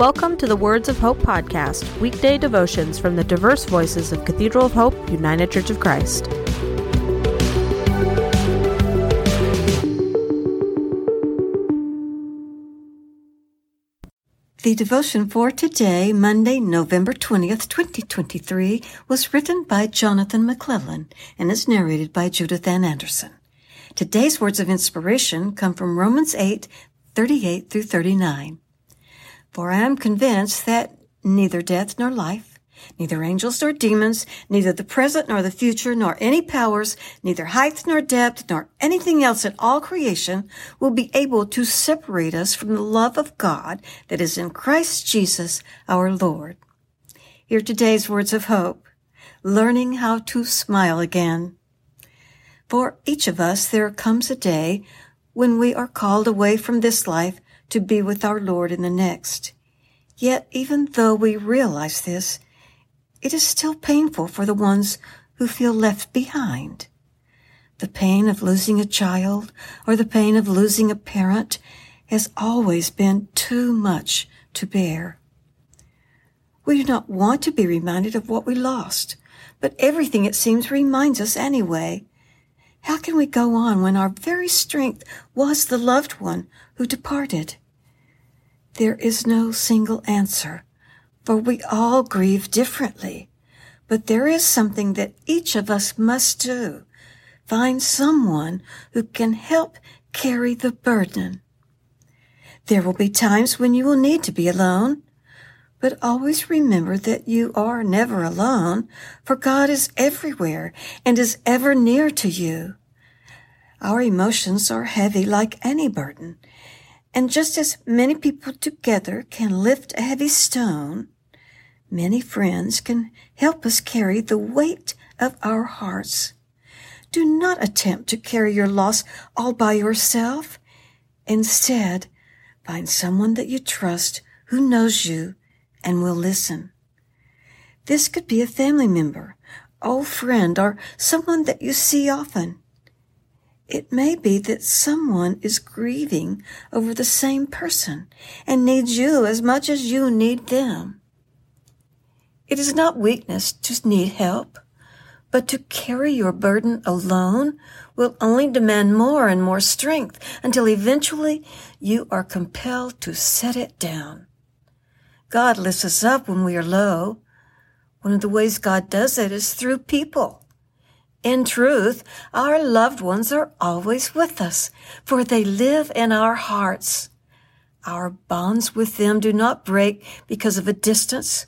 Welcome to the Words of Hope podcast, weekday devotions from the diverse voices of Cathedral of Hope, United Church of Christ. The devotion for today, Monday, November 20th, 2023, was written by Jonathon McClellan and is narrated by Judithann Anderson. Today's words of inspiration come from Romans 8, 38 through 39. For I am convinced that neither death nor life, neither angels nor demons, neither the present nor the future, nor any powers, neither height nor depth, nor anything else in all creation will be able to separate us from the love of God that is in Christ Jesus our Lord. Hear today's words of hope, learning how to smile again. For each of us there comes a day when we are called away from this life to be with our Lord in the next. Yet, even though we realize this, it is still painful for the ones who feel left behind. The pain of losing a child or the pain of losing a parent has always been too much to bear. We do not want to be reminded of what we lost, but everything it seems reminds us anyway. How can we go on when our very strength was the loved one who departed? There is no single answer, for we all grieve differently. But there is something that each of us must do. Find someone who can help carry the burden. There will be times when you will need to be alone, but always remember that you are never alone, for God is everywhere and is ever near to you. Our emotions are heavy like any burden, and just as many people together can lift a heavy stone, many friends can help us carry the weight of our hearts. Do not attempt to carry your loss all by yourself. Instead, find someone that you trust who knows you and will listen. This could be a family member, old friend, or someone that you see often. It may be that someone is grieving over the same person and needs you as much as you need them. It is not weakness to need help, but to carry your burden alone will only demand more and more strength until eventually you are compelled to set it down. God lifts us up when we are low. One of the ways God does it is through people. In truth, our loved ones are always with us, for they live in our hearts. Our bonds with them do not break because of a distance,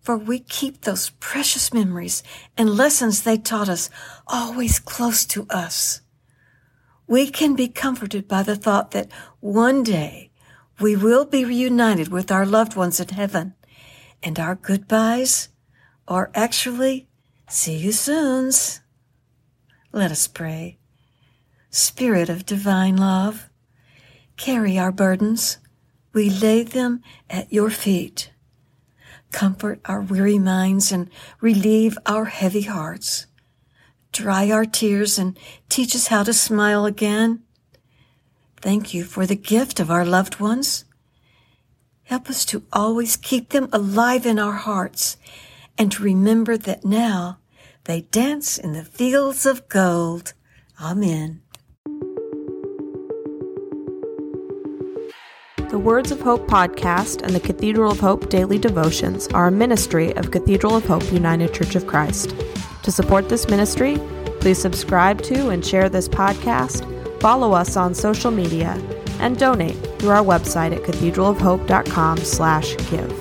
for we keep those precious memories and lessons they taught us always close to us. We can be comforted by the thought that one day we will be reunited with our loved ones in heaven, and our goodbyes are actually see you soons. Let us pray. Spirit of divine love, carry our burdens. We lay them at your feet. Comfort our weary minds and relieve our heavy hearts. Dry our tears and teach us how to smile again. Thank you for the gift of our loved ones. Help us to always keep them alive in our hearts and to remember that now they dance in the fields of gold. Amen. The Words of Hope podcast and the Cathedral of Hope daily devotions are a ministry of Cathedral of Hope United Church of Christ. To support this ministry, please subscribe to and share this podcast, follow us on social media, and donate through our website at cathedralofhope.com/give.